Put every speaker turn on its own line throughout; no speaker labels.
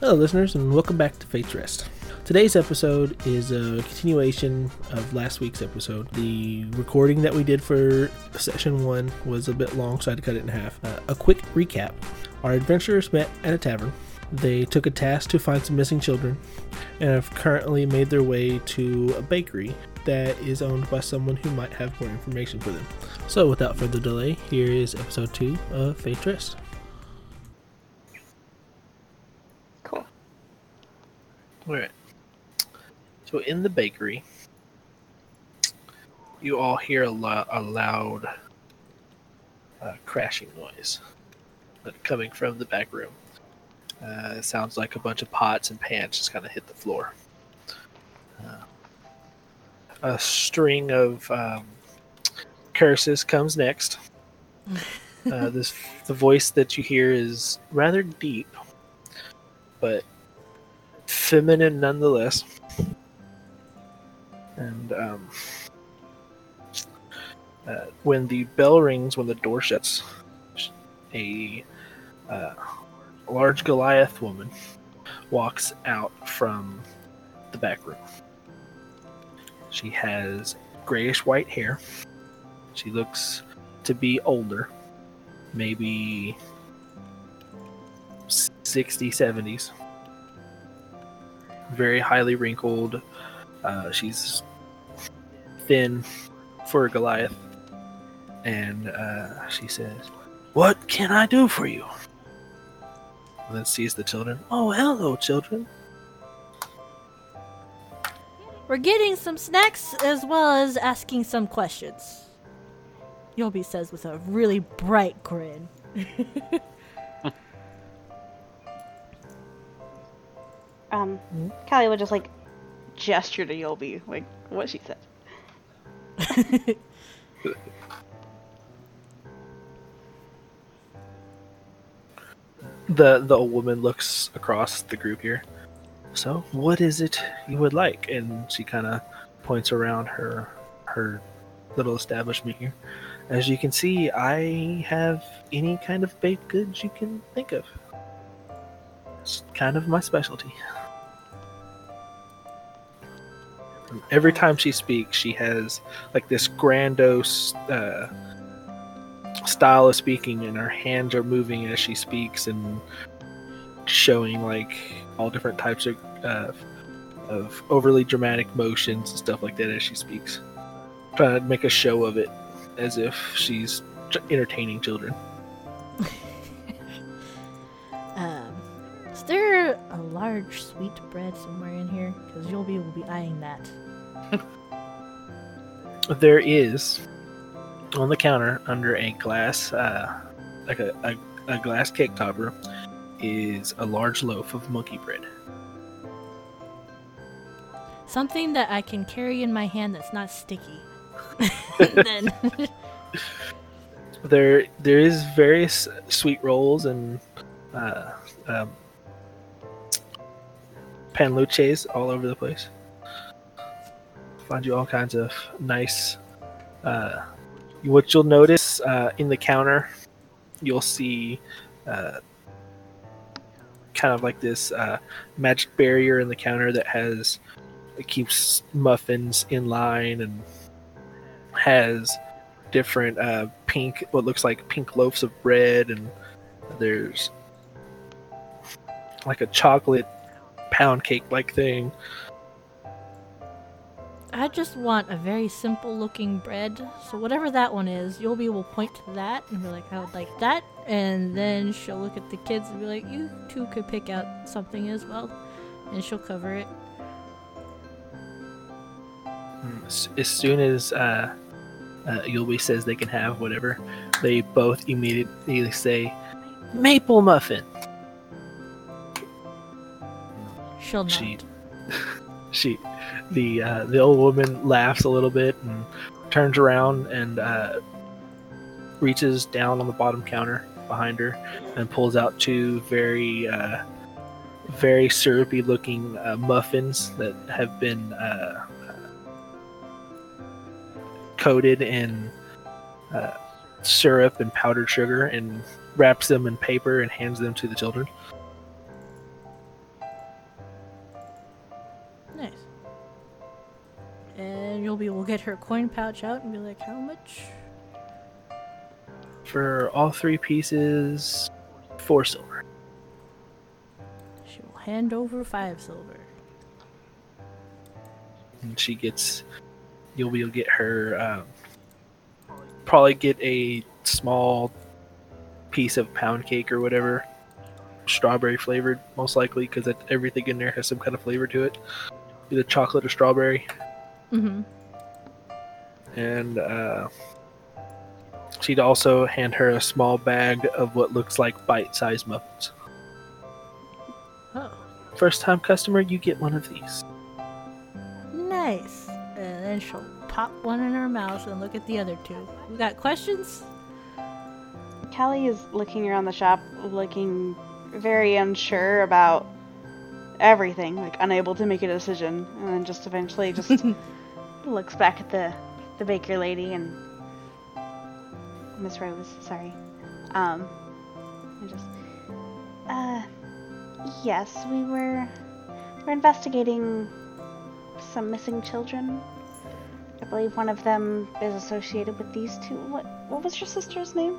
Hello, listeners, and welcome back to Fate's Rest. Today's episode is a continuation of last week's episode. The recording that we did for session one was a bit long, so I had to cut it in half. Uh, a quick recap Our adventurers met at a tavern. They took a task to find some missing children and have currently made their way to a bakery that is owned by someone who might have more information for them. So, without further delay, here is episode two of Fate's Rest. All right. So in the bakery, you all hear a, lo- a loud uh, crashing noise coming from the back room. Uh, it sounds like a bunch of pots and pans just kind of hit the floor. Uh, a string of um, curses comes next. Uh, this the voice that you hear is rather deep, but feminine nonetheless. And um, uh, when the bell rings, when the door shuts, a uh, large Goliath woman walks out from the back room. She has grayish white hair. She looks to be older, maybe 60s, 70s. Very highly wrinkled. Uh, she's thin for a Goliath. And uh, she says, What can I do for you? And then sees the children. Oh, hello, children.
We're getting some snacks as well as asking some questions. Yobi says with a really bright grin.
Um, Callie would just like gesture to Yobi, like what she said.
The the old woman looks across the group here. So, what is it you would like? And she kind of points around her her little establishment here. As you can see, I have any kind of baked goods you can think of. It's kind of my specialty. Every time she speaks, she has like this grandiose uh, style of speaking, and her hands are moving as she speaks and showing like all different types of uh, of overly dramatic motions and stuff like that as she speaks, trying to make a show of it as if she's entertaining children.
There a large sweet bread somewhere in here? Because Yobi will be will be eyeing that.
There is on the counter under a glass, uh, like a, a, a glass cake topper, is a large loaf of monkey bread.
Something that I can carry in my hand that's not sticky. then
There, there is various sweet rolls and uh, um, panluches all over the place. Find you all kinds of nice. Uh, what you'll notice uh, in the counter, you'll see uh, kind of like this uh, magic barrier in the counter that has it keeps muffins in line and has different uh, pink, what looks like pink loaves of bread, and there's like a chocolate pound cake like thing.
I just want a very simple looking bread. So whatever that one is, Yobi will point to that and be like, I would like that. And then she'll look at the kids and be like, you two could pick out something as well. And she'll cover it.
As, as soon as uh, uh, Yulby says they can have whatever, they both immediately say, "Maple muffin."
She'll not.
She, she, the uh, the old woman laughs a little bit and turns around and uh, reaches down on the bottom counter behind her and pulls out two very uh, very syrupy looking uh, muffins that have been uh, coated in uh, syrup and powdered sugar and wraps them in paper and hands them to the children.
And Yulby will be able to get her coin pouch out and be like, how much?
For all three pieces, four silver.
She will hand over five silver.
And she gets, you'll be able to get her, um, probably get a small piece of pound cake or whatever, strawberry flavored, most likely, because everything in there has some kind of flavor to it. Either chocolate or strawberry.
Mm-hmm.
and uh, she'd also hand her a small bag of what looks like bite-sized muffins.
Oh,
First time customer, you get one of these.
nice. And then she'll pop one in her mouth and look at the other two. We got questions?
Callie is looking around the shop, looking very unsure about everything, like unable to make a decision, and then just eventually just looks back at the the baker lady and Miss Rose, sorry, um, and just, uh, yes, we were we're investigating some missing children. I believe one of them is associated with these two. What what was your sister's name?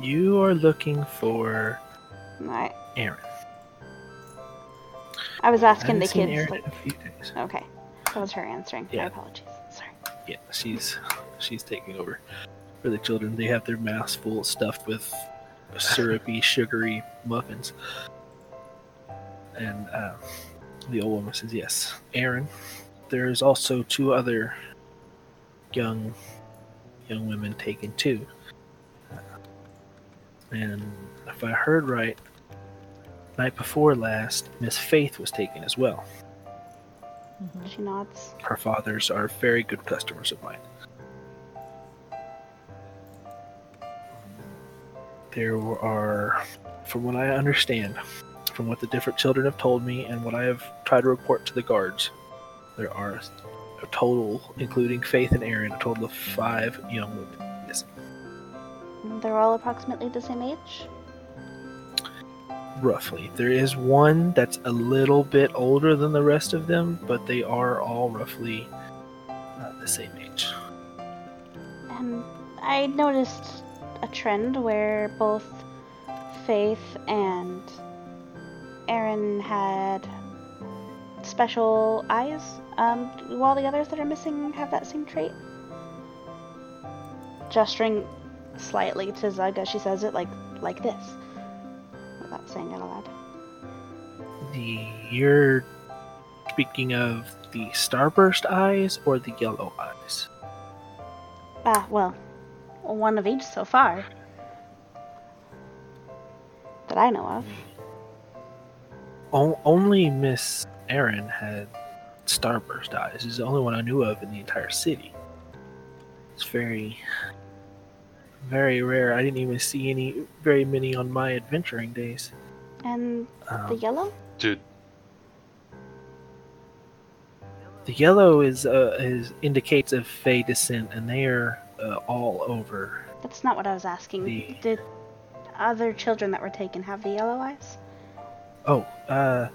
You are looking for
I
Aaron.
I was asking
haven't
the kids.
Aaron
Like,
in a few days.
okay, that was her answering. My
Yeah.
apologies. Sorry.
Yeah, she's she's taking over for the children. They have their mouths full stuffed with syrupy, sugary muffins. And uh, the old woman says, "Yes, Aaron. There's also two other young young women taken too. And if I heard right, night before last, Miss Faith was taken as well. Mm-hmm.
She nods.
Her fathers are very good customers of mine. There are, from what I understand, from what the different children have told me and what I have tried to report to the guards, there are a total, including Faith and Aaron, a total of five young women missing.
They're all approximately the same age.
Roughly. There is one that's a little bit older than the rest of them, but they are all roughly uh, the same age.
And I noticed a trend where both Faith and Aaron had special eyes. Um, all the others that are missing have that same trait? Gesturing slightly to Zug as she says it, like like this, without saying it aloud.
The you're speaking of the starburst eyes or the yellow eyes?
Ah, well, one of each so far that I know of.
O- only Miss Erin had starburst eyes. Is the only one I knew of in the entire city. It's very, very rare. I didn't even see any, very many on my adventuring days.
And the
Um,
yellow?
Dude,
the yellow is uh, is indicates of Fey descent, and they are uh, all over.
That's not what I was asking.
The-
Did other children that were taken have the yellow eyes?
Oh, uh,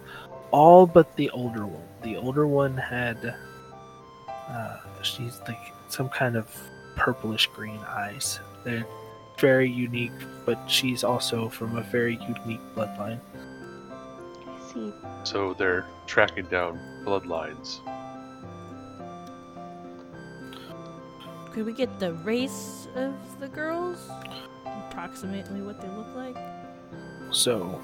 all but the older one. The older one had, uh, she's like some kind of purplish green eyes. They're very unique, but she's also from a very unique bloodline.
I see.
so they're tracking down bloodlines.
Could we get the race of the girls? Approximately what they look like?
So,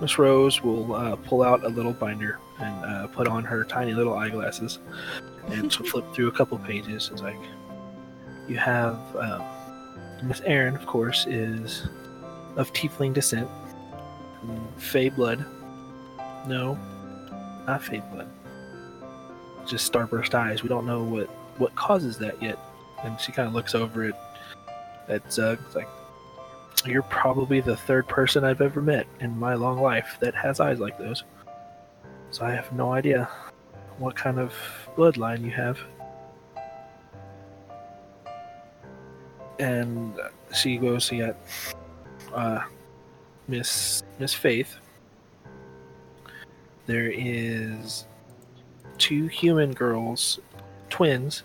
Miss Rose will uh, pull out a little binder and uh, put on her tiny little eyeglasses, and she'll flip through a couple pages. It's like you have um, Miss Aaron, of course, is of Tiefling descent, Fey blood. No, not Fey blood. Just starburst eyes. We don't know what what causes that yet. And she kind of looks over it at Zug. It's like you're probably the third person I've ever met in my long life that has eyes like those. So I have no idea what kind of bloodline you have. And she goes, she got uh, Miss Miss Faith. there is two human girls, twins,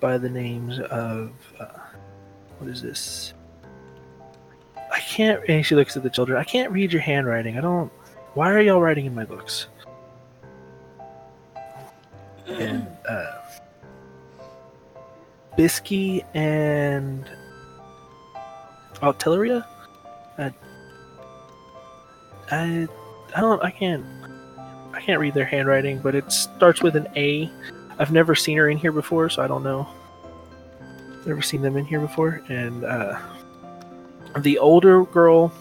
by the names of uh, what is this? I can't. And she looks at the children. I can't read your handwriting. I don't. Why are y'all writing in my books? And uh, Bisky and Altilia. I, I, I don't. I can't. I can't read their handwriting, but it starts with an A. I've never seen her in here before, so I don't know. Never seen them in here before, and uh, the older girl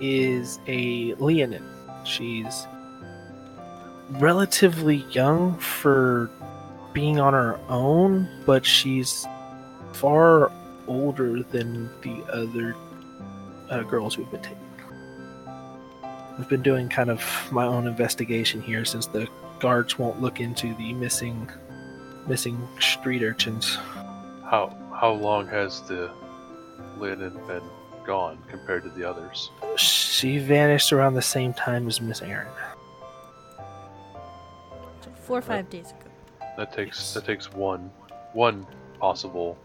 is a Leonin. She's relatively young for being on her own, but she's far older than the other uh, girls we've been taking. I've been doing kind of my own investigation here since the guards won't look into the missing missing street urchins.
How how long has the Leonin been gone compared to the others?
She vanished around the same time as Miss Aaron.
Four or five days ago.
That takes
Yes.
that takes one one possible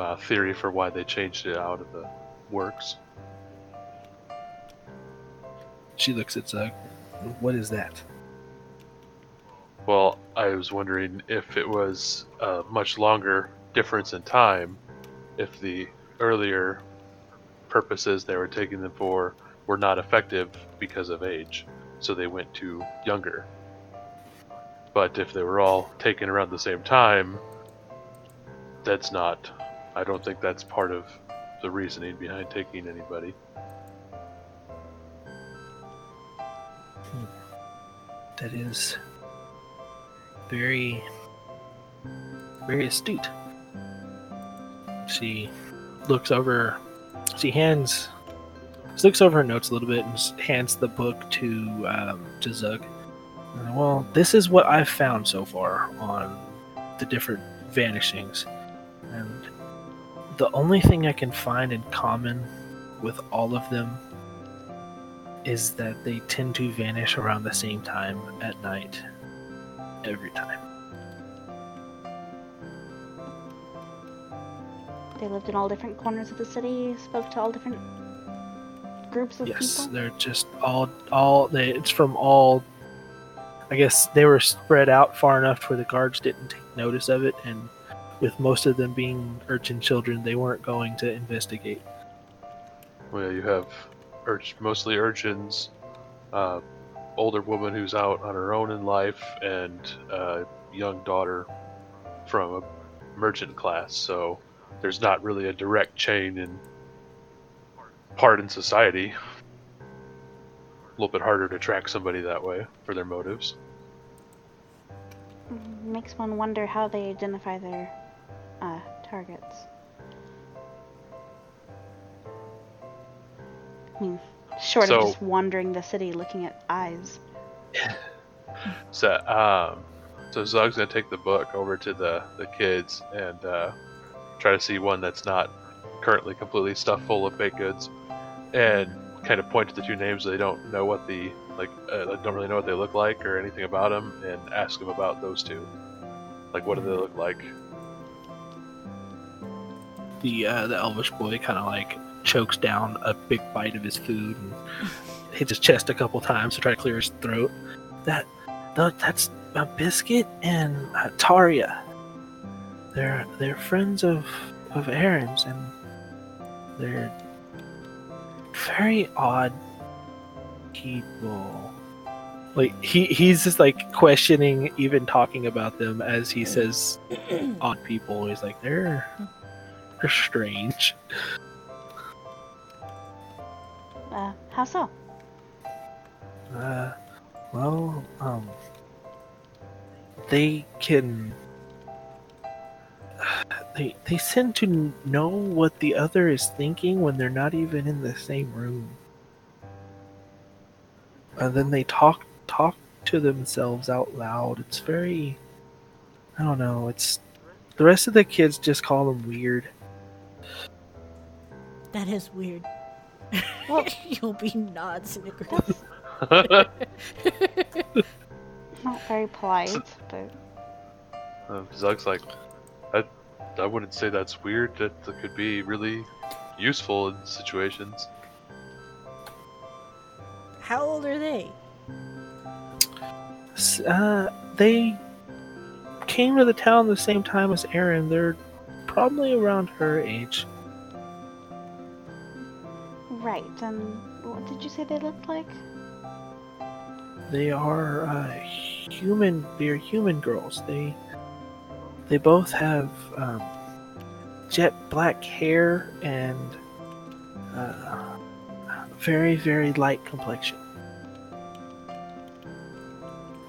uh, theory for why they changed it out of the works.
She looks at Zug. What is that?
Well, I was wondering if it was a much longer difference in time, if the earlier purposes they were taking them for were not effective because of age, so they went to younger. But if they were all taken around the same time, that's not. I don't think that's part of the reasoning behind taking anybody.
That is very, very astute. She looks over. She hands. She looks over her notes a little bit and hands the book to um, to Zug. Well, this is what I've found so far on the different vanishings, the only thing I can find in common with all of them is that they tend to vanish around the same time at night every time.
They lived in all different corners of the city, spoke to all different groups of
Yes,
people.
they're just all all they it's from all I guess they were spread out far enough where the guards didn't take notice of it and with most of them being urchin children, they weren't going to investigate.
Well, you have urch- mostly urchins, uh, older woman who's out on her own in life, and a young daughter from a merchant class. So there's not really a direct chain in part in society. A little bit harder to track somebody that way for their motives.
Mm, Makes one wonder how they identify their uh, targets. I mean, short
So-
of just wandering the city looking at eyes.
So, um, so Zog's gonna take the book over to the the kids and uh, try to see one that's not currently completely stuffed full of baked goods, and kind of point to the two names they don't know what the like uh, don't really know what they look like or anything about them, and ask them about those two. Like, what do they look like?
The uh, the elvish boy kind of like chokes down a big bite of his food and hits his chest a couple times to try to clear his throat. That, that that's a biscuit and uh, Taria. They're they're friends of of Aaron's and they're very odd people. Like he he's just like questioning even talking about them as he says odd people. He's like they're they're strange.
Uh, how so?
Uh, well, um, they can. They they tend to know what the other is thinking when they're not even in the same room, and then they talk talk to themselves out loud. It's very, I don't know. It's the rest of the kids just call them weird.
That is weird.
Well-
You'll be nods and agrees.
Not very polite, but
Um, Zug's like, I, I wouldn't say that's weird. That, that could be really useful in situations.
How old are they?
S- Uh, they came to the town the same time as Aaron. They're probably around her age.
Right. And what did you say they looked like?
They are uh, human. They're human girls. They they both have um, jet black hair and uh, very very light complexion.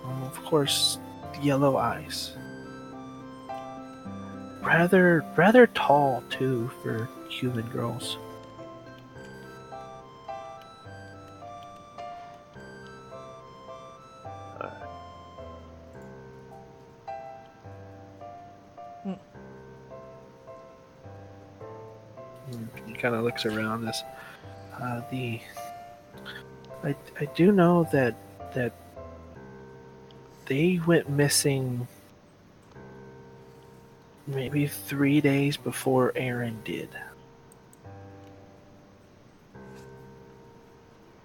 Um, of course, yellow eyes. Rather rather tall too for human girls. Around this. uh, the. I I do know that that they went missing maybe three days before Aaron did.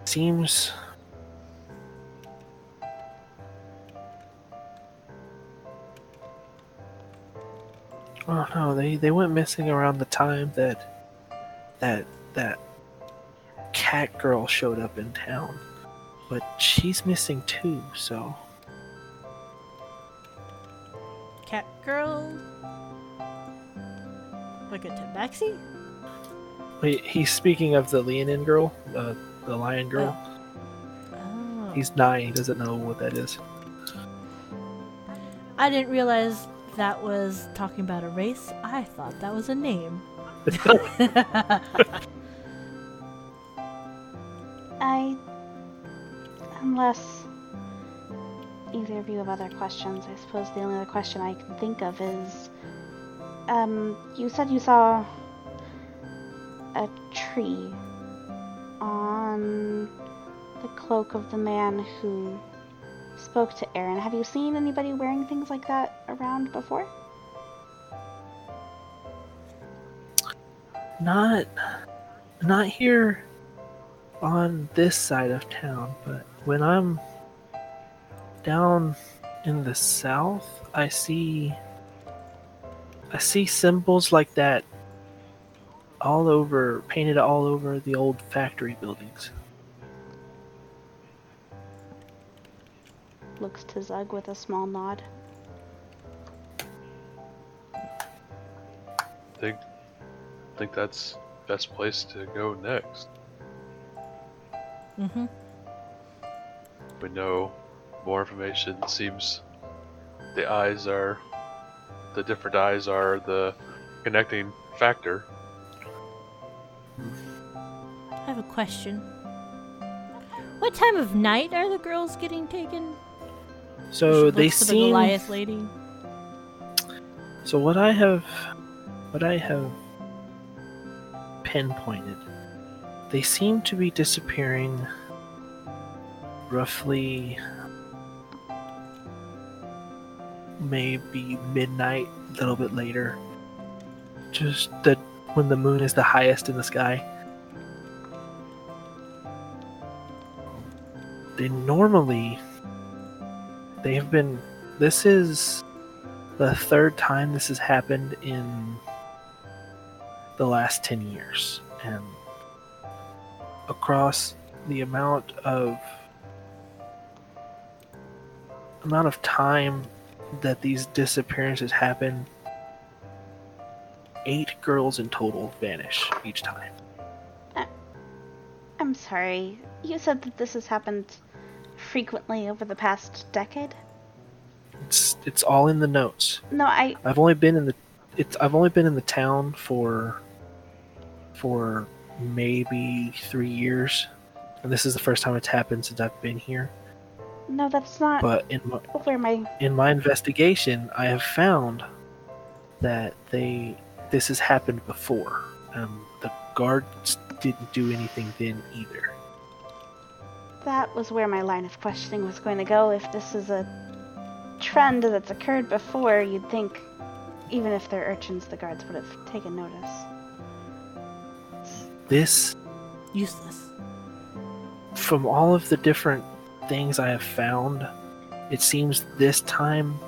Seems. Oh no, they, they went missing around the time that that that cat girl showed up in town. But she's missing too, so
Cat girl? Like a tabaxi?
wait, he's speaking of the Leonin girl, uh, the lion girl.
Oh.
He's nine, he doesn't know what that is.
I didn't realize that was talking about a race. I thought that was a name.
I. Unless either of you have other questions, I suppose the only other question I can think of is. Um, you said you saw a tree on the cloak of the man who spoke to Aaron. Have you seen anybody wearing things like that around before?
Not not here on this side of town, but when I'm down in the south, I see I see symbols like that all over painted all over the old factory buildings.
Looks to Zug with a small nod.
think think that's best place to go next.
mm-hmm.
We know more information. Seems the eyes are the different eyes are the connecting factor.
I have a question. What time of night are the girls getting taken?
So
She
they
looks to the
seem
Goliath lady.
So what I have, what I have pinpointed, they seem to be disappearing roughly maybe midnight, a little bit later. Just that when the moon is the highest in the sky. They normally they have been this is the third time this has happened in the last 10 years and across the amount of amount of time that these disappearances happen eight girls in total vanish each time uh,
I'm sorry. You said that this has happened frequently over the past decade?
it's it's all in the notes
No, I.
I've only been in the it's I've only been in the town for for maybe three years, and this is the first time it's happened since I've been here.
No, that's not
But in my,
where my.
in my investigation, I have found that they this has happened before. Um, the guards didn't do anything then either.
that was where my line of questioning was going to go. If this is a trend that's occurred before, you'd think, even if they're urchins, the guards would have taken notice.
This,
Useless.
from all of the different things I have found, it seems this time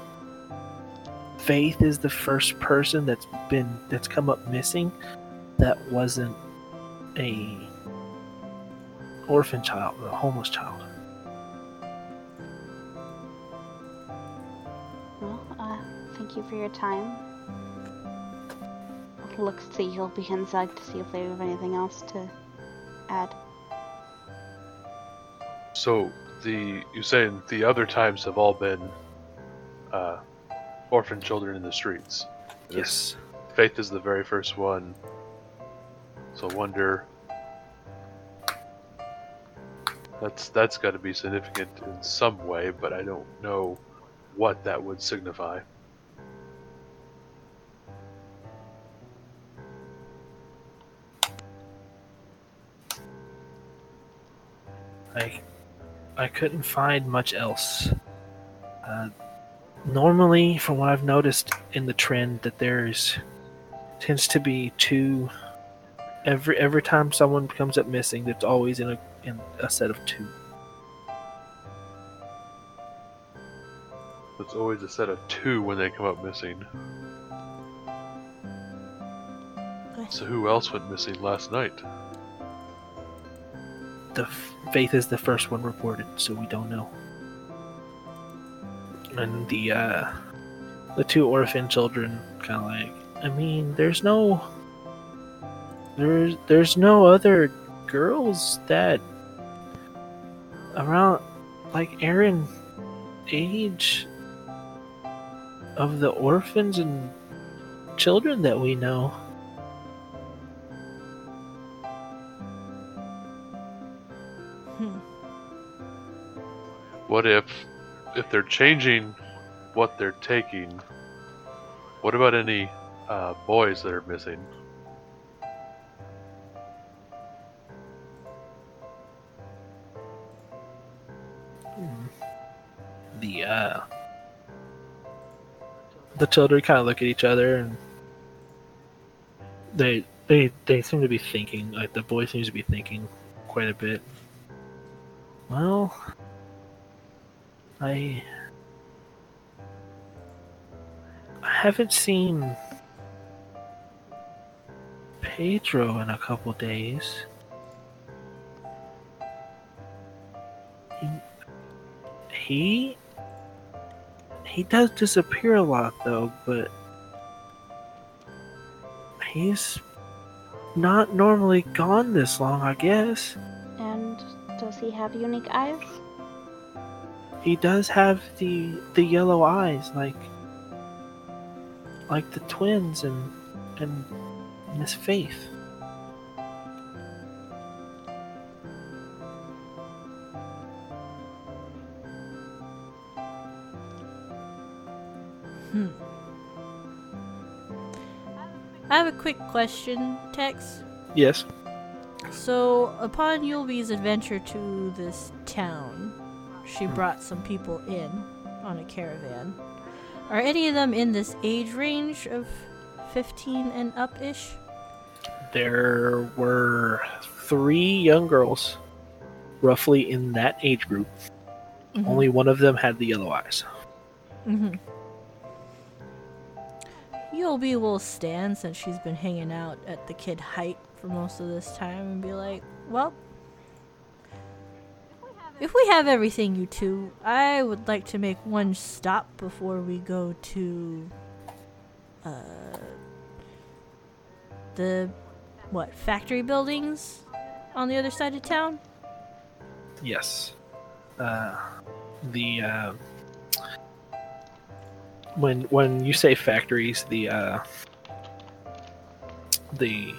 Faith is the first person that's been that's come up missing that wasn't a orphan child, a homeless child.
Well, uh, thank you for your time. Look, see, you'll be inside to see if they have anything else to add.
So the you saying the other times have all been uh, orphan children in the streets.
Yes.
Faith is the very first one. So I wonder. That's that's got to be significant in some way, but I don't know what that would signify.
I I couldn't find much else. Uh, normally, from what I've noticed in the trend, that there's tends to be two. Every every time someone comes up missing, that's always in a in a set of two.
It's always a set of two when they come up missing. So who else went missing last night?
The Faith is the first one reported, so we don't know. And the uh, the two orphan children, kind of like, I mean, there's no, there's there's no other girls that around like Aaron age of the orphans and children that we know.
What if if they're changing what they're taking? What about any uh, boys that are missing?
the uh the children kind of look at each other and they they they seem to be thinking like the boy seems to be thinking quite a bit well i i haven't seen pedro in a couple days he, he he does disappear a lot though, but he's not normally gone this long, I guess.
And does he have unique eyes?
He does have the the yellow eyes like like the twins and and Miss Faith.
Hmm. I have a quick question, Tex.
Yes.
So, upon Yulby's adventure to this town, she brought some people in on a caravan. Are any of them in this age range of 15 and up ish?
There were three young girls roughly in that age group. Only one of them had the yellow eyes.
Mm-hmm. Yulby will stand since she's been hanging out at the kid height for most of this time and be like, well, if we have everything, you two, I would like to make one stop before we go to, uh, the, what, factory buildings on the other side of town?
Yes. Uh, the uh, when when you say factories, the uh, the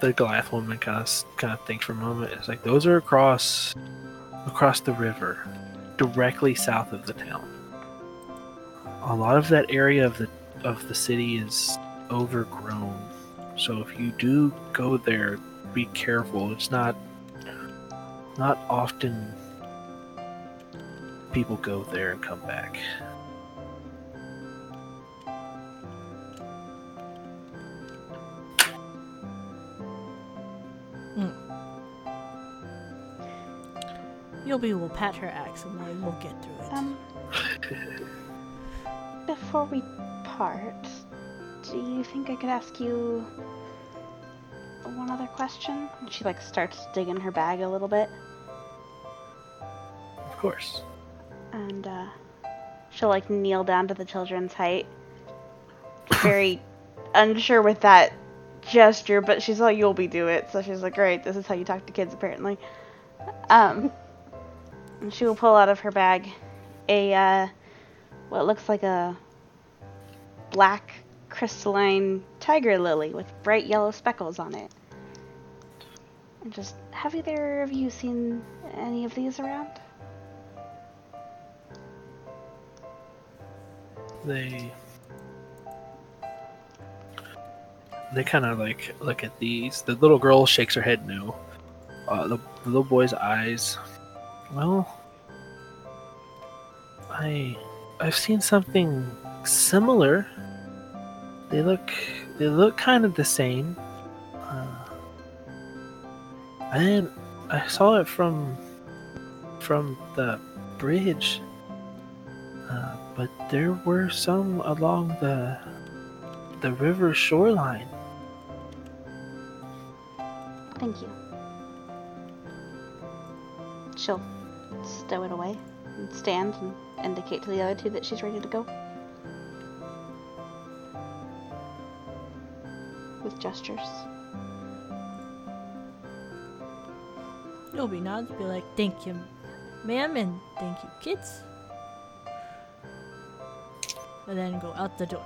the Goliath woman kind of kind of thinks for a moment. It's like those are across across the river, directly south of the town. A lot of that area of the of the city is overgrown. So if you do go there, be careful. It's not not often people go there and come back.
Yobi will pat her axe and like, we'll get through it.
Um, before we part, do you think I could ask you one other question? And she like starts digging her bag a little bit,
Of course.
and uh, she'll like kneel down to the children's height, very unsure with that gesture, but she's like, "You'll be do it." So she's like, "Great, this is how you talk to kids, apparently." Um, and she will pull out of her bag a uh, what looks like a black crystalline tiger lily with bright yellow speckles on it. And just have either of you seen any of these around?
They they kind of like look at these. The little girl shakes her head no. Uh, the, the little boy's eyes. Well, I I've seen something similar. They look they look kind of the same. Uh, and I saw it from from the bridge. Uh, but there were some along the the river shoreline.
Thank you. She'll stow it away and stand and indicate to the other two that she's ready to go. With gestures.
Yobi nods, be like, thank you, ma'am, and thank you, kids. And then go out the door.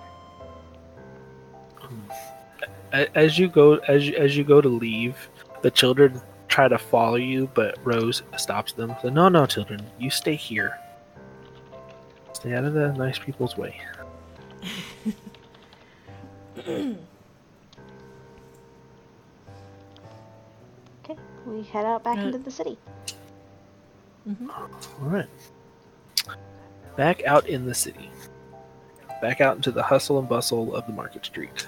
As you go, as you, as you go to leave, the children try to follow you, but Rose stops them. So, no, no, children, you stay here. Stay out of the nice people's way.
Okay, we head out back
Uh,
into the city.
hmm
All right. Back out in the city. Back out into the hustle and bustle of the market street.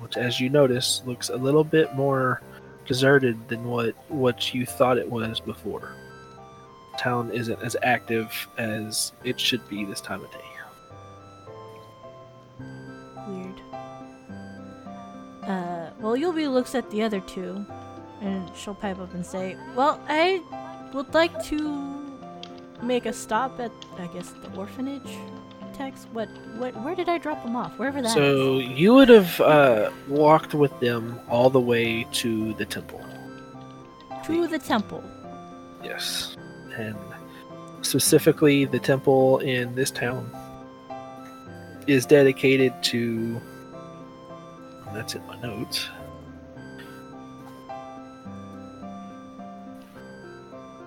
Which, as you notice, looks a little bit more deserted than what what you thought it was before. Town isn't as active as it should be this time of day.
Weird. Uh, well, Yobi looks at the other two, and she'll pipe up and say, "Well, I would like to make a stop at, I guess, the orphanage." What, what, where did I drop them off? Wherever that is.
So you would have uh, walked with them all the way to the temple.
to the temple.
Yes. And specifically, the temple in this town is dedicated to. That's in my notes.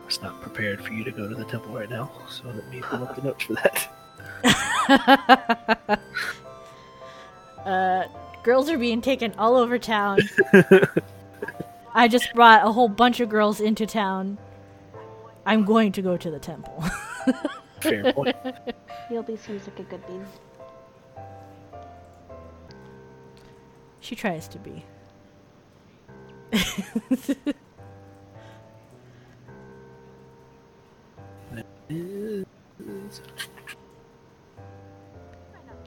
I was not prepared for you to go to the temple right now, so let me pull up the notes for that.
uh, girls are being taken all over town. I just brought a whole bunch of girls into town. I'm going to go to the temple.
Fair point.
Yobi seems like a good bean.
she tries to be.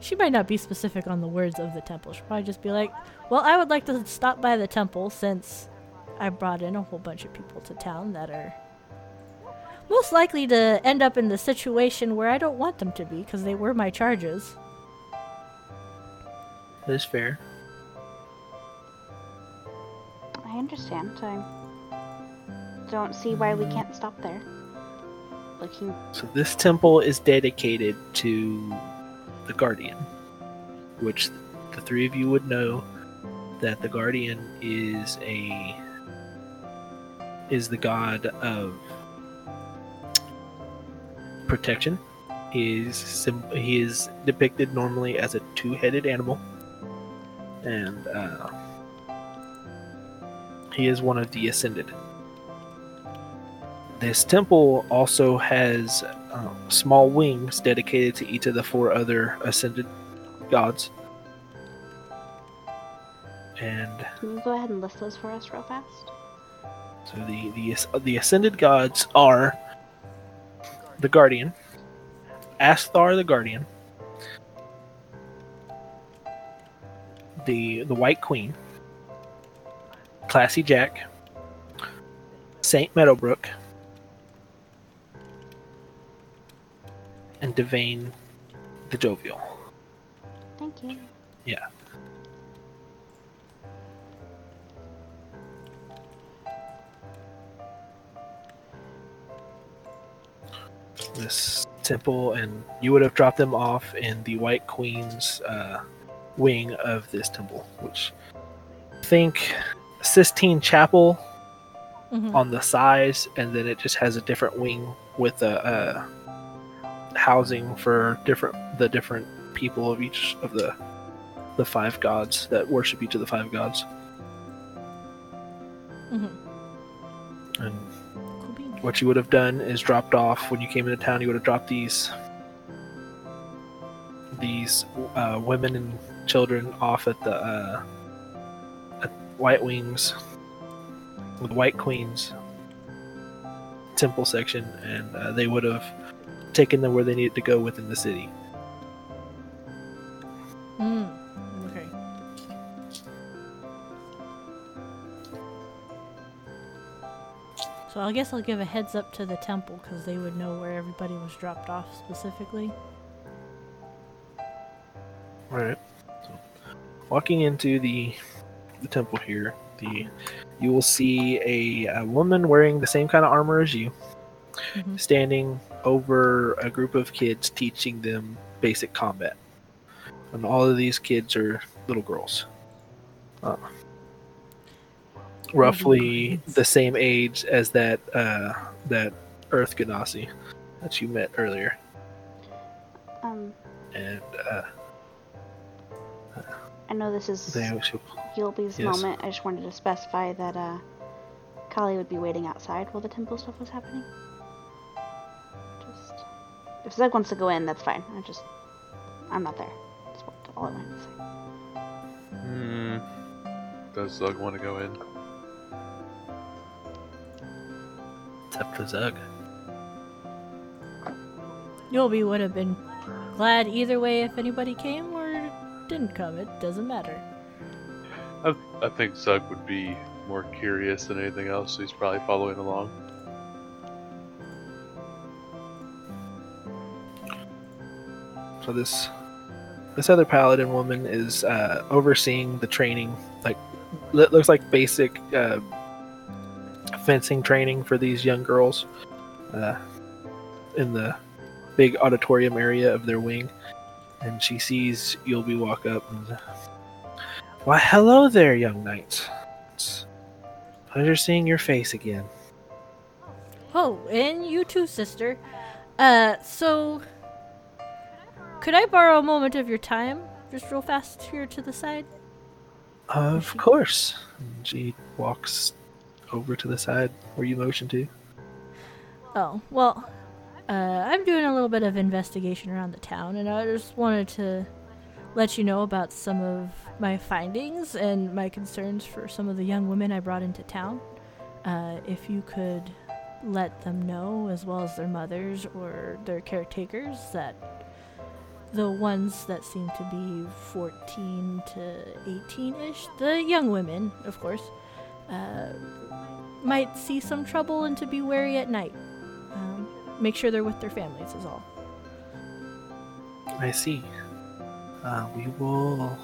She might not be specific on the words of the temple. She'll probably just be like, Well, I would like to stop by the temple since I brought in a whole bunch of people to town that are most likely to end up in the situation where I don't want them to be because they were my charges.
That's fair.
I understand. I don't see why we can't stop there. Looking
So this temple is dedicated to the Guardian, which the three of you would know that the Guardian is a is the god of protection. He is sim- he is depicted normally as a two-headed animal, and uh, He is one of the ascended. This temple also has um, small wings dedicated to each of the four other ascended gods. And
Can you go ahead and list those for us real fast?
so the the the ascended gods are the guardian, Asthar the guardian, the the White Queen, Classy Jack, Saint Meadowbrook, and Devane the Jovial.
Thank you.
Yeah. This temple, and you would have dropped them off in the White Queen's uh, wing of this temple, which I think Sistine Chapel
Mhm.
on the size, and then it just has a different wing with a, uh housing for different the different people of each of the the five gods that worship each of the five gods.
Mhm.
And what you would have done is dropped off when you came into town. You would have dropped these these uh, women and children off at the uh, at White Wings with White Queens temple section, and uh, they would have taken them where they needed to go within the city.
Mm. Okay. So I guess I'll give a heads up to the temple because they would know where everybody was dropped off specifically.
All right. So, walking into the the temple here, the you will see a, a woman wearing the same kind of armor as you,
Mhm.
standing over a group of kids, teaching them basic combat. And all of these kids are little girls, uh, roughly the same age as that uh, that Earth genasi that you met earlier,
Um,
and uh,
I know this is
they she'll Yes.
moment. I just wanted to specify that uh, Callie would be waiting outside while the temple stuff was happening. Just if Zug wants to go in, that's fine. I just I'm not there. That's all I wanted to say.
Hmm. Does Zug want to go in?
It's up to Zug.
Yulby would have been glad either way if anybody came or didn't come. It doesn't matter.
I, I think Zug would be more curious than anything else, so he's probably following along.
So this this other paladin woman is uh, overseeing the training, like it looks like basic uh, fencing training for these young girls uh, in the big auditorium area of their wing. And she sees Yulby walk up and, why, hello there, young knights. It's pleasure seeing your face again.
Oh, and you too, sister. Uh, so could I borrow a moment of your time, just real fast here to the side?
Of course. And she walks over to the side where you motion to.
Oh, well, uh, I'm doing a little bit of investigation around the town, and I just wanted to let you know about some of my findings and my concerns for some of the young women I brought into town. Uh, if you could let them know, as well as their mothers or their caretakers, that the ones that seem to be 14 to 18 ish, the young women, of course, uh, might see some trouble and to be wary at night. Um, make sure they're with their families, is all.
I see. Uh, we will.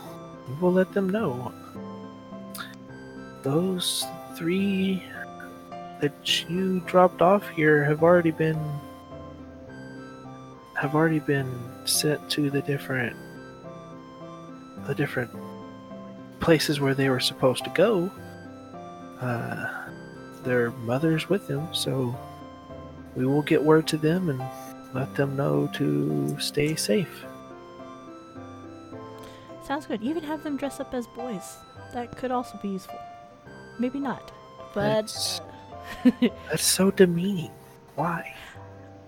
We will let them know. Those three that you dropped off here have already been have already been sent to the different the different places where they were supposed to go. Uh, their mothers with them, so we will get word to them and let them know to stay safe.
Sounds good. Even have them dress up as boys. That could also be useful. Maybe not. but
That's, that's so demeaning. Why?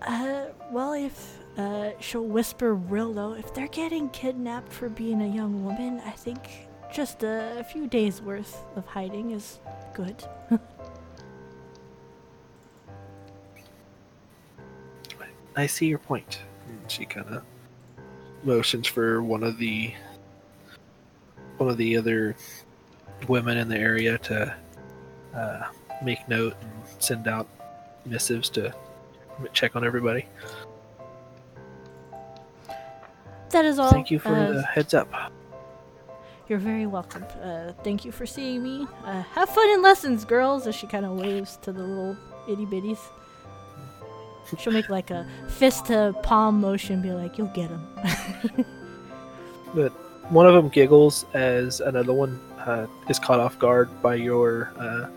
uh, well, if uh, she'll whisper real low, if they're getting kidnapped for being a young woman, I think just a, few days worth of hiding is good.
I see your point. And she kind of motions for one of the one of the other women in the area to uh, make note and send out missives to check on everybody.
That is all.
Thank you for
uh,
the heads up.
You're very welcome. Uh, thank you for seeing me. Uh, have fun in lessons, girls. As she kind of waves to the little itty bitties. She'll make like a fist to palm motion, be like, "You'll get him."
But one of them giggles as another one uh, is caught off guard by your uh,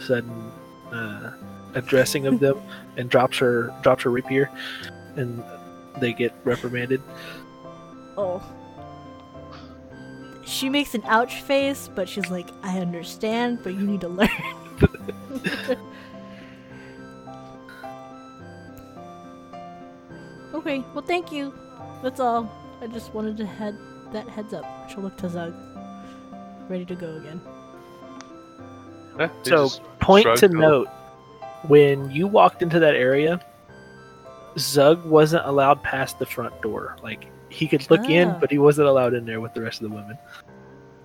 sudden uh, addressing of them and drops her drops her rapier, and they get reprimanded.
Oh. She makes an ouch face, but she's like, "I understand, but you need to learn." okay, well, thank you. That's all. I just wanted to head that heads up. She'll look to Zug. Ready to go again.
Eh,
So, point to
and-
note when you walked into that area, Zug wasn't allowed past the front door. Like he could look in,
Ah.
but he wasn't allowed in there with the rest of the women.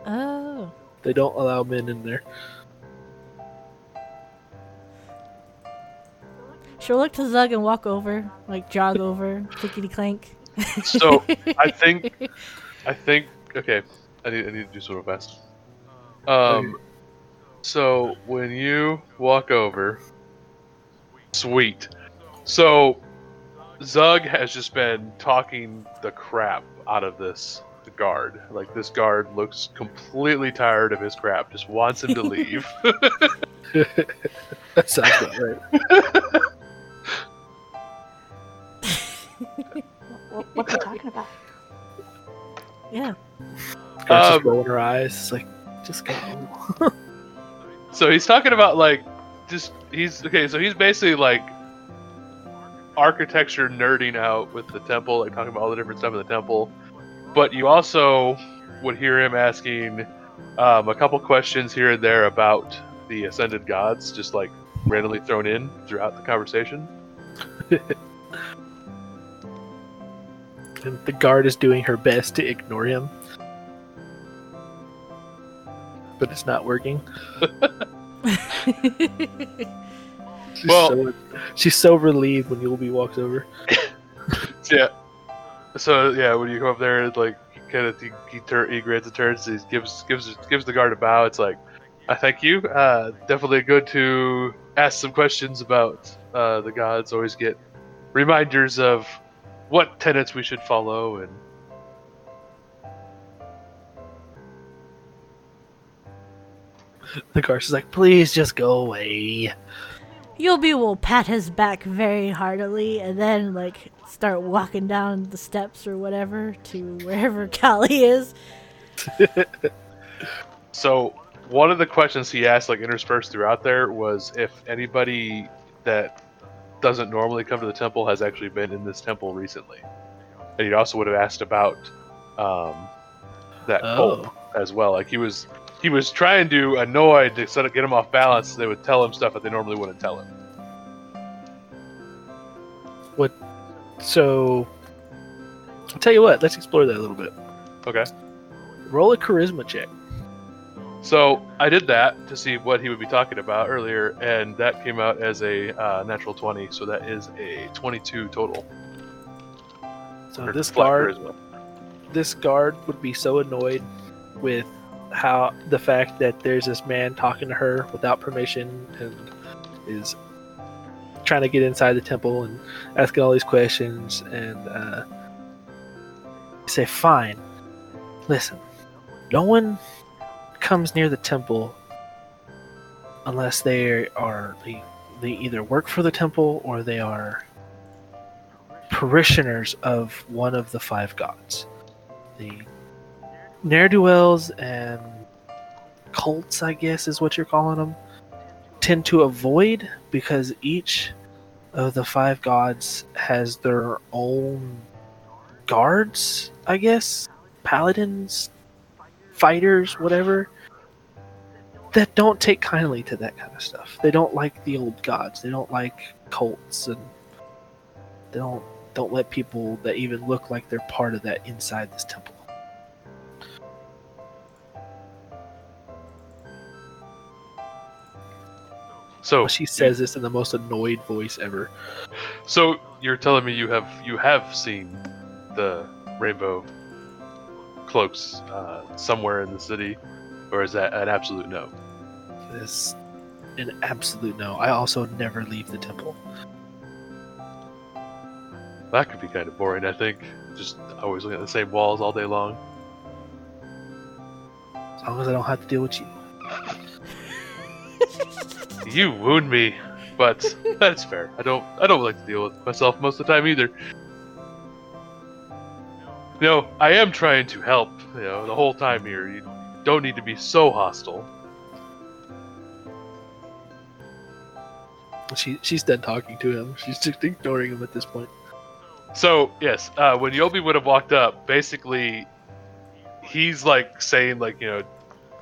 Oh.
They don't allow men in there.
She'll look to Zug and walk over, like jog over, clickety clank.
So I think, I think. Okay, I need I need to do something fast. Um, so when you walk over, sweet. So Zug has just been talking the crap out of this guard. Like this guard looks completely tired of his crap, just wants him to leave.
that sounds about right.
What, what's he talking about?
yeah.
Guard's just
Um,
rolling her eyes. It's like, just go.
So he's talking about like just he's okay, so he's basically like architecture nerding out with the temple, like talking about all the different stuff in the temple. But you also would hear him asking um, a couple questions here and there about the ascended gods, just like randomly thrown in throughout the conversation.
and the guard is doing her best to ignore him. But it's not working. She's
Well-
so, she's so relieved when Yulby walks over.
Yeah. So yeah, when you come up there, like kind of he he, tur- he grants a turn, so he gives gives gives the guard a bow. It's like, I thank you. Uh, definitely good to ask some questions about uh, the gods. Always get reminders of what tenets we should follow, and
The guard is like, please just go away.
Yulby will be will pat his back very heartily and then, like, start walking down the steps or whatever to wherever Callie is.
So one of the questions he asked, like interspersed throughout there, was if anybody that doesn't normally come to the temple has actually been in this temple recently. And he also would have asked about um, that cult
Oh.
as well. Like he was he was trying to annoy to sort of get him off balance. So they would tell him stuff that they normally wouldn't tell him. What?
So, I'll tell you what, let's explore that a little bit.
Okay.
Roll a charisma check.
So I did that to see what he would be talking about earlier, and that came out as a uh, natural twenty. So that is a twenty-two total.
So,
for
this guard
charisma.
this guard would be so annoyed with how the fact that there's this man talking to her without permission and is trying to get inside the temple and asking all these questions and uh, say fine listen no one comes near the temple unless they are they, they either work for the temple or they are parishioners of one of the five gods. The ne'er do wells and cults, I guess, is what you're calling them, tend to avoid because each of the five gods has their own guards, I guess, paladins, fighters, whatever, that don't take kindly to that kind of stuff. They don't like the old gods. They don't like cults and they don't don't let people that even look like they're part of that inside this temple.
So
She says this in the most annoyed voice ever.
So you're telling me you have you have seen the rainbow cloaks uh, somewhere in the city, or is that an absolute no?
This an absolute no. I also never leave the temple.
That could be kind of boring. I think just always looking at the same walls all day long.
As long as I don't have to deal with you.
You wound me, but that's fair. I don't I don't like to deal with myself most of the time either. You know, I am trying to help. You know, the whole time here. You don't need to be so hostile.
She she's done talking to him. She's just ignoring him at this point.
So yes, uh, when Yulby would have walked up, basically, he's like saying like you know,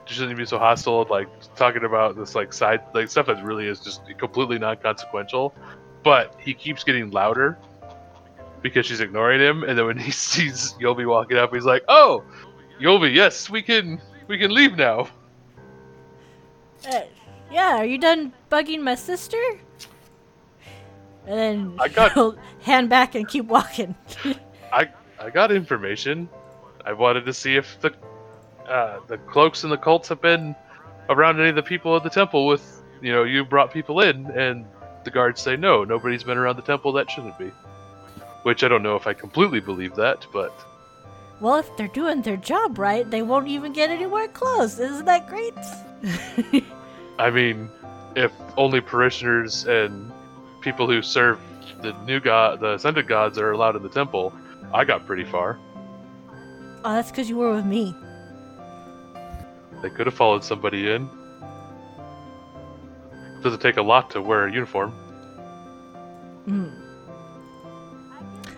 you shouldn't be so hostile, like talking about this like side like stuff that really is just completely non-consequential, but he keeps getting louder because she's ignoring him, and then when he sees Yulby walking up, he's like, "Oh, Yulby, yes, we can we can leave now."
Uh, yeah, are you done bugging my sister? And then
I got-
he'll hand back and keep walking.
I I got information. I wanted to see if the uh, the cloaks and the cults have been around any of the people at the temple. With you know, you brought people in, and the guards say no, nobody's been around the temple. That shouldn't be. Which I don't know if I completely believe that, but
well, if they're doing their job right, they won't even get anywhere close. Isn't that great?
I mean, if only parishioners and people who serve the new god, the ascended gods, are allowed in the temple, I got pretty far.
oh, that's because you were with me.
They could have followed somebody in. Doesn't take a lot to wear a uniform.
Hmm.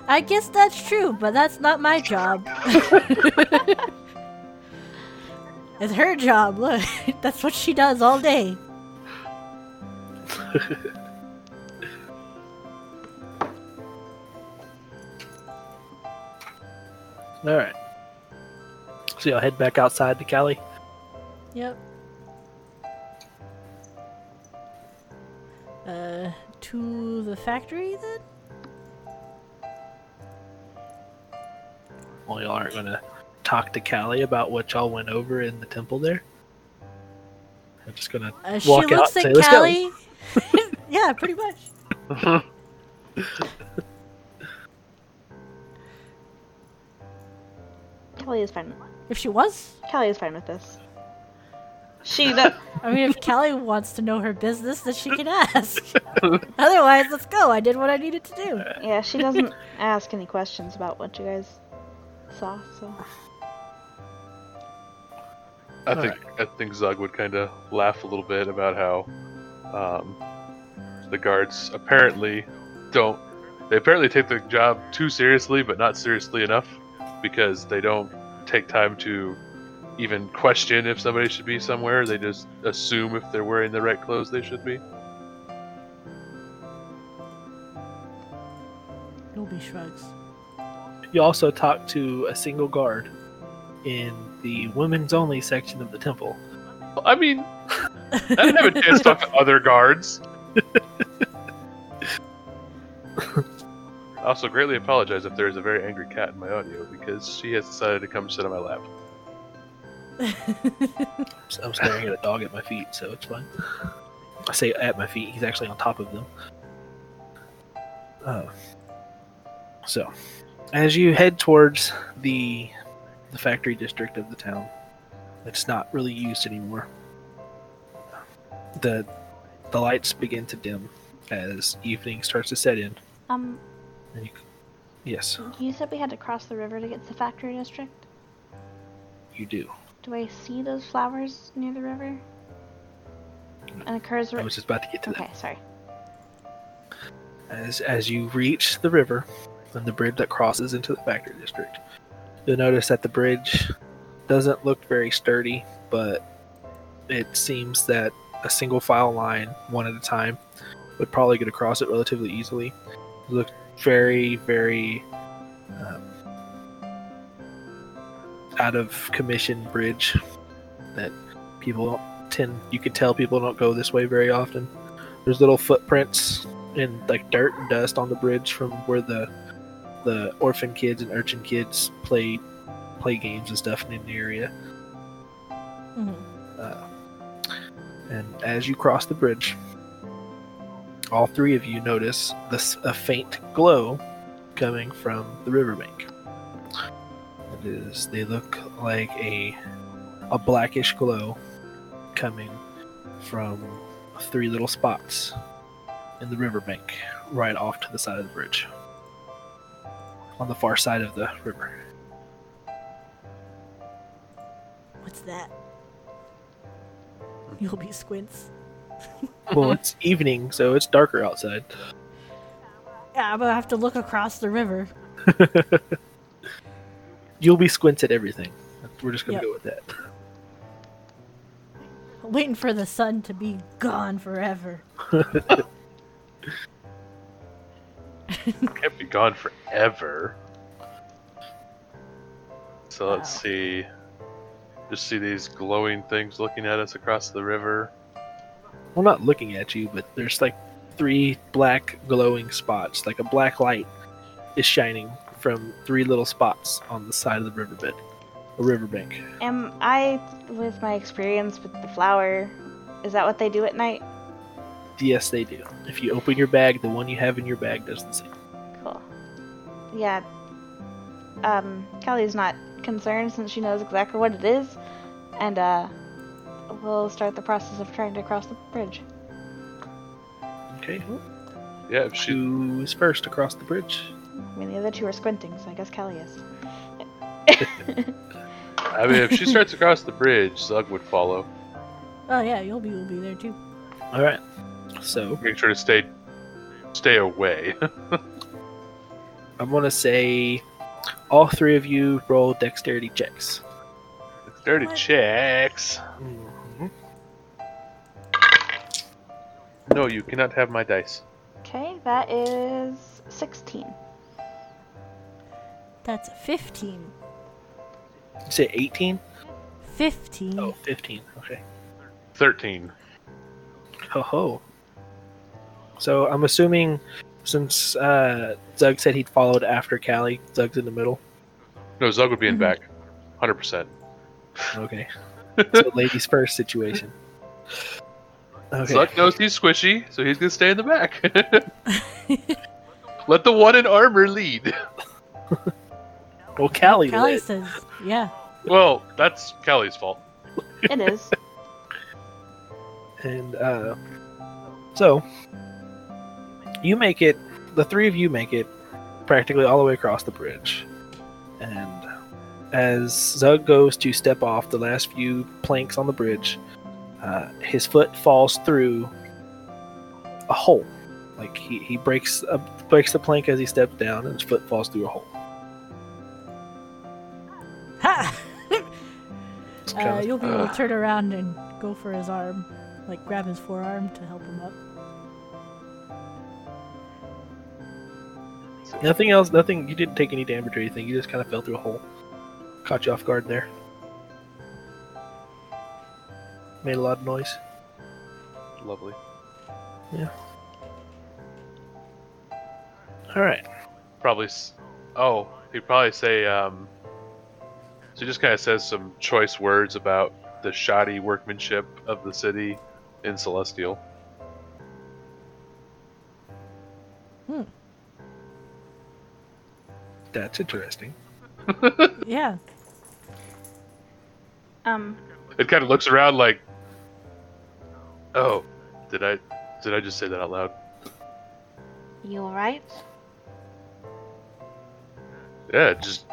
I guess that's true, but that's not my job. it's her job. Look, that's what she does all day.
All right. So y'all head back outside to Callie.
Yep. Uh, to the factory then?
Well, y'all aren't gonna talk to Callie about what y'all went over in the temple there. I'm just gonna
Uh, she
walk out
looks
and
at
say, "Let's go."
Callie. yeah, pretty much.
Kelly is fine.
If she was,
Kelly is fine with this. She that
I mean, if Kelly wants to know her business, then she can ask. Otherwise, let's go. I did what I needed to do.
yeah, she doesn't ask any questions about what you guys saw. So
I think I think Zug would kind of laugh a little bit about how um, the guards apparently don't. They apparently take the job too seriously, but not seriously enough, because they don't take time to even question if somebody should be somewhere. They just assume if they're wearing the right clothes they should be.
Nobody shrugs.
You also talk to a single guard in the women's only section of the temple.
I mean, I didn't have a chance to talk to other guards. I also greatly apologize if there is a very angry cat in my audio because she has decided to come sit on my lap.
I'm staring at a dog at my feet, so it's fine. I say at my feet, he's actually on top of them. Uh, so, as you head towards the the factory district of the town, it's not really used anymore. The the lights begin to dim as evening starts to set in.
um,
you, yes,
you said we had to cross the river to get to the factory district.
you do.
Do I see those flowers near the river? And occurs.
I was just about to get to that.
okay, sorry.
As as you reach the river and the bridge that crosses into the factory district, you'll notice that the bridge doesn't look very sturdy, but it seems that a single file line, one at a time, would probably get across it relatively easily. It looked very, very um, out of commission bridge that people tend. You could tell people don't go this way very often. There's little footprints in like dirt and dust on the bridge from where the the orphan kids and urchin kids play play games and stuff in the area.
Mhm.
Uh, and as you cross the bridge, all three of you notice this a faint glow coming from the riverbank. Is. They look like a a blackish glow coming from three little spots in the riverbank, right off to the side of the bridge, on the far side of the river.
What's that? Yulby squints.
well, it's evening, so it's darker outside.
Yeah, but I'm gonna have to look across the river.
Yulby squints at everything. We're just gonna
Yep.
go with that.
waiting for the sun to be gone forever.
Can't be gone forever. So let's see. Just see these glowing things looking at us across the river.
Well, not looking at you, but there's like three black glowing spots. Like a black light is shining from three little spots on the side of the riverbed, a riverbank.
Am I, with my experience with the flower, is that what they do at night?
Yes, they do. If you open your bag, the one you have in your bag does the same.
Cool. Yeah. Um, Callie's not concerned since she knows exactly what it is, and uh, we'll start the process of trying to cross the bridge.
Okay,
Yeah, if she
who is first across the bridge?
I mean, the other two are squinting, so I guess Callie is.
I mean if she starts across the bridge, Zug would follow.
Oh yeah, Yulby will be there too.
All right. So
Make sure to stay stay away.
I'm gonna say, all three of you roll dexterity checks.
Dirty
What?
checks.
Mm-hmm.
No, you cannot have my dice.
Okay, that is 16.
That's 15.
You say 18?
15.
Oh, 15. Okay.
Thirteen.
Ho ho. So I'm assuming since uh, Zug said he'd followed after Callie, Zug's in the middle.
No, Zug would be in
Mhm.
back. Hundred percent.
Okay. so ladies first situation. Okay.
Zug knows he's squishy, so he's gonna stay in the back. Let the one in armor lead.
Well, Callie,
Callie
led.
says, yeah.
Well, that's Callie's fault.
It is.
and uh, so you make it. The three of you make it practically all the way across the bridge, and as Zug goes to step off the last few planks on the bridge, uh, his foot falls through a hole. Like he, he breaks uh, breaks the plank as he steps down, and his foot falls through a hole.
Ha! Uh, you'll be able to turn around and go for his arm. Like, grab his forearm to help him up.
Nothing else. Nothing. You didn't take any damage or anything. You just kind of fell through a hole. Caught you off guard there. Made a lot of noise.
Lovely. Yeah.
All right.
Probably. S- oh, he'd probably say. Um, so he just kind of says some choice words about the shoddy workmanship of the city in Celestial. Hmm.
That's interesting.
Yeah.
Um,
It kind of looks around like, oh, did I did I just say that out loud?
you alright?
Yeah, just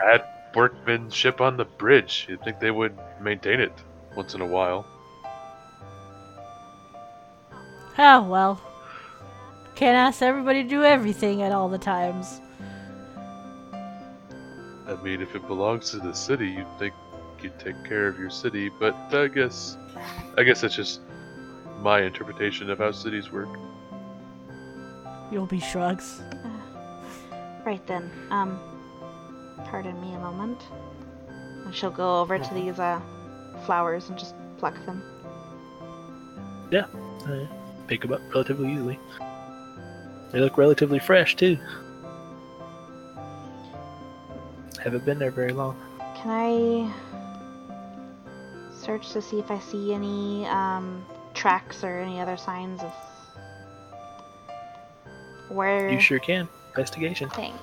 bad workmanship on the bridge. You'd think they would maintain it once in a while.
Oh, well. Can't ask everybody to do everything at all the times.
I mean, if it belongs to the city, you'd think you'd take care of your city, but I guess, I guess that's just my interpretation of how cities work.
Yulby shrugs.
Right then. Um, pardon me a moment. And she'll go over to these uh flowers and just pluck them.
Yeah, uh, pick them up relatively easily. They look relatively fresh too. Haven't been there very long.
Can I search to see if I see any um tracks or any other signs of where?
You sure can. Investigation.
Thanks.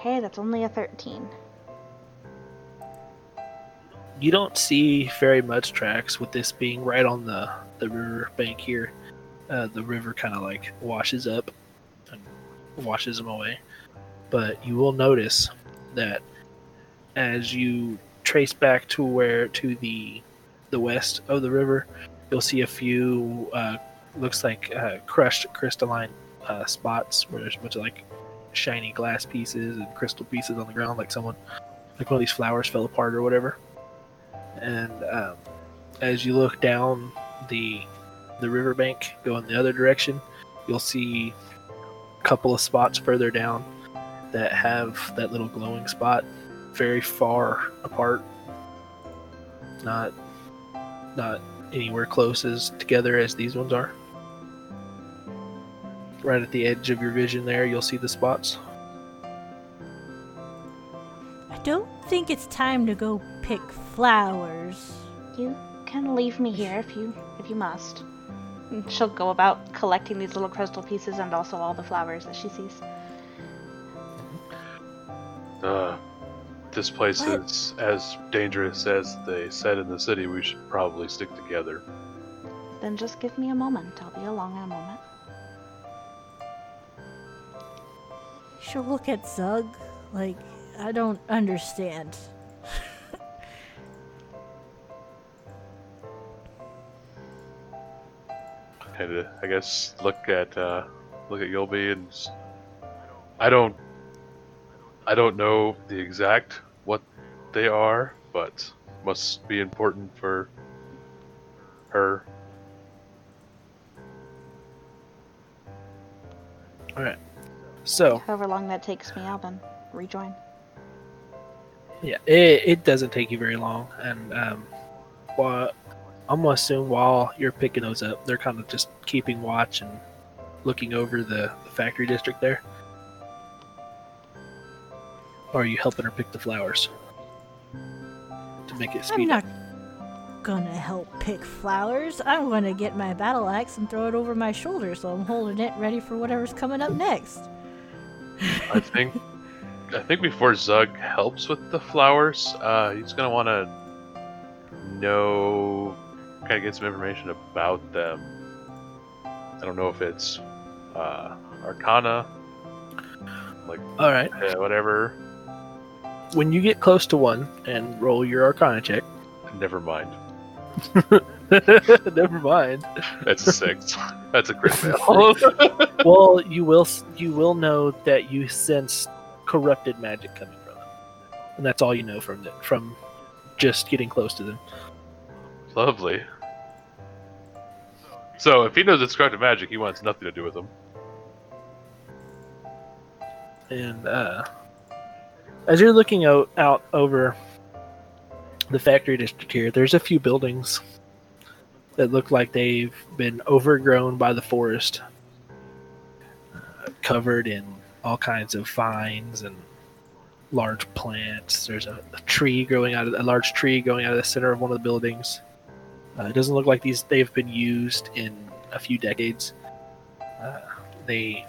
Okay, that's only a 13.
You don't see very much tracks with this being right on the the river bank here. Uh, the river kind of like washes up and washes them away. But you will notice that as you trace back to where to the the west of the river, you'll see a few uh, looks like uh, crushed crystalline uh, spots where there's a bunch of like shiny glass pieces and crystal pieces on the ground, like someone like one of these flowers fell apart or whatever. And um, as you look down the the riverbank, going the other direction, you'll see a couple of spots further down that have that little glowing spot very far apart. Not not anywhere close as together as these ones are. Right at the edge of your vision there, you'll see the spots.
I don't think it's time to go pick flowers.
You can leave me here if you if you must. And she'll go about collecting these little crystal pieces and also all the flowers that she sees.
Uh, this place
What?
is as dangerous as they said in the city. We should probably stick together.
Then just give me a moment. I'll be along in a moment.
She'll look at Zug like, I don't understand.
Kind of, I guess, look at uh, look at Yulby and s- I don't, I don't know the exact what they are, but must be important for her.
So,
However long that takes me, I'll then rejoin.
Yeah, it, it doesn't take you very long, and um, while, I'm gonna assume while you're picking those up, they're kind of just keeping watch and looking over the, the factory district there. Or are you helping her pick the flowers to make it
I'm not
up?
gonna help pick flowers. I'm gonna get my battle axe and throw it over my shoulder so I'm holding it ready for whatever's coming up next.
I think, I think before Zug helps with the flowers, uh, he's gonna want to know, kind of get some information about them. I don't know if it's uh, Arcana, like
All right.
uh, whatever.
When you get close to one and roll your Arcana check,
Never mind.
never mind.
That's a six. That's a crit fail.
well, you will you will know that you sense corrupted magic coming from them, and that's all you know from the, from just getting close to them.
Lovely. So if he knows it's corrupted magic, he wants nothing to do with them.
And uh, as you're looking out out over the factory district here, there's a few buildings that look like they've been overgrown by the forest, uh, covered in all kinds of vines and large plants. There's a, a tree growing out of a large tree going out of the center of one of the buildings. Uh, it doesn't look like these they've been used in a few decades. Uh, they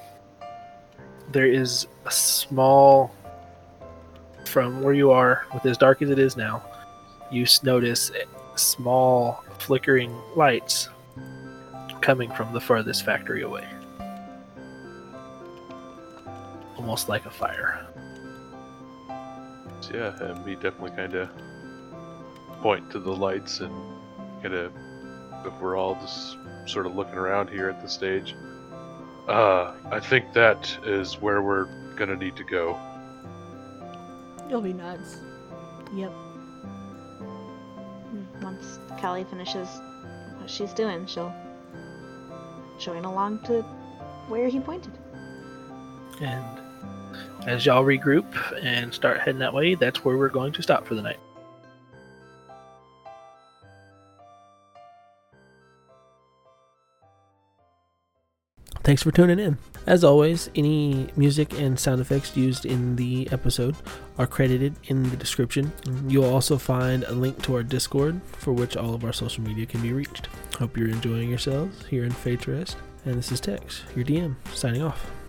there is a small from where you are with as dark as it is now you notice small flickering lights coming from the farthest factory away almost like a fire
So yeah, and he definitely kind of point to the lights and kind of, if we're all just sort of looking around here at the stage, uh, I think that is where we're gonna need to go.
Yulby nuts. Yep.
Once Callie finishes what she's doing, she'll join along to where he pointed.
And as y'all regroup and start heading that way, that's where we're going to stop for the night.
Thanks for tuning in. As always, any music and sound effects used in the episode are credited in the description. You'll also find a link to our Discord, for which all of our social media can be reached. Hope you're enjoying yourselves here in Fate's Rest. And this is Tex, your DM, signing off.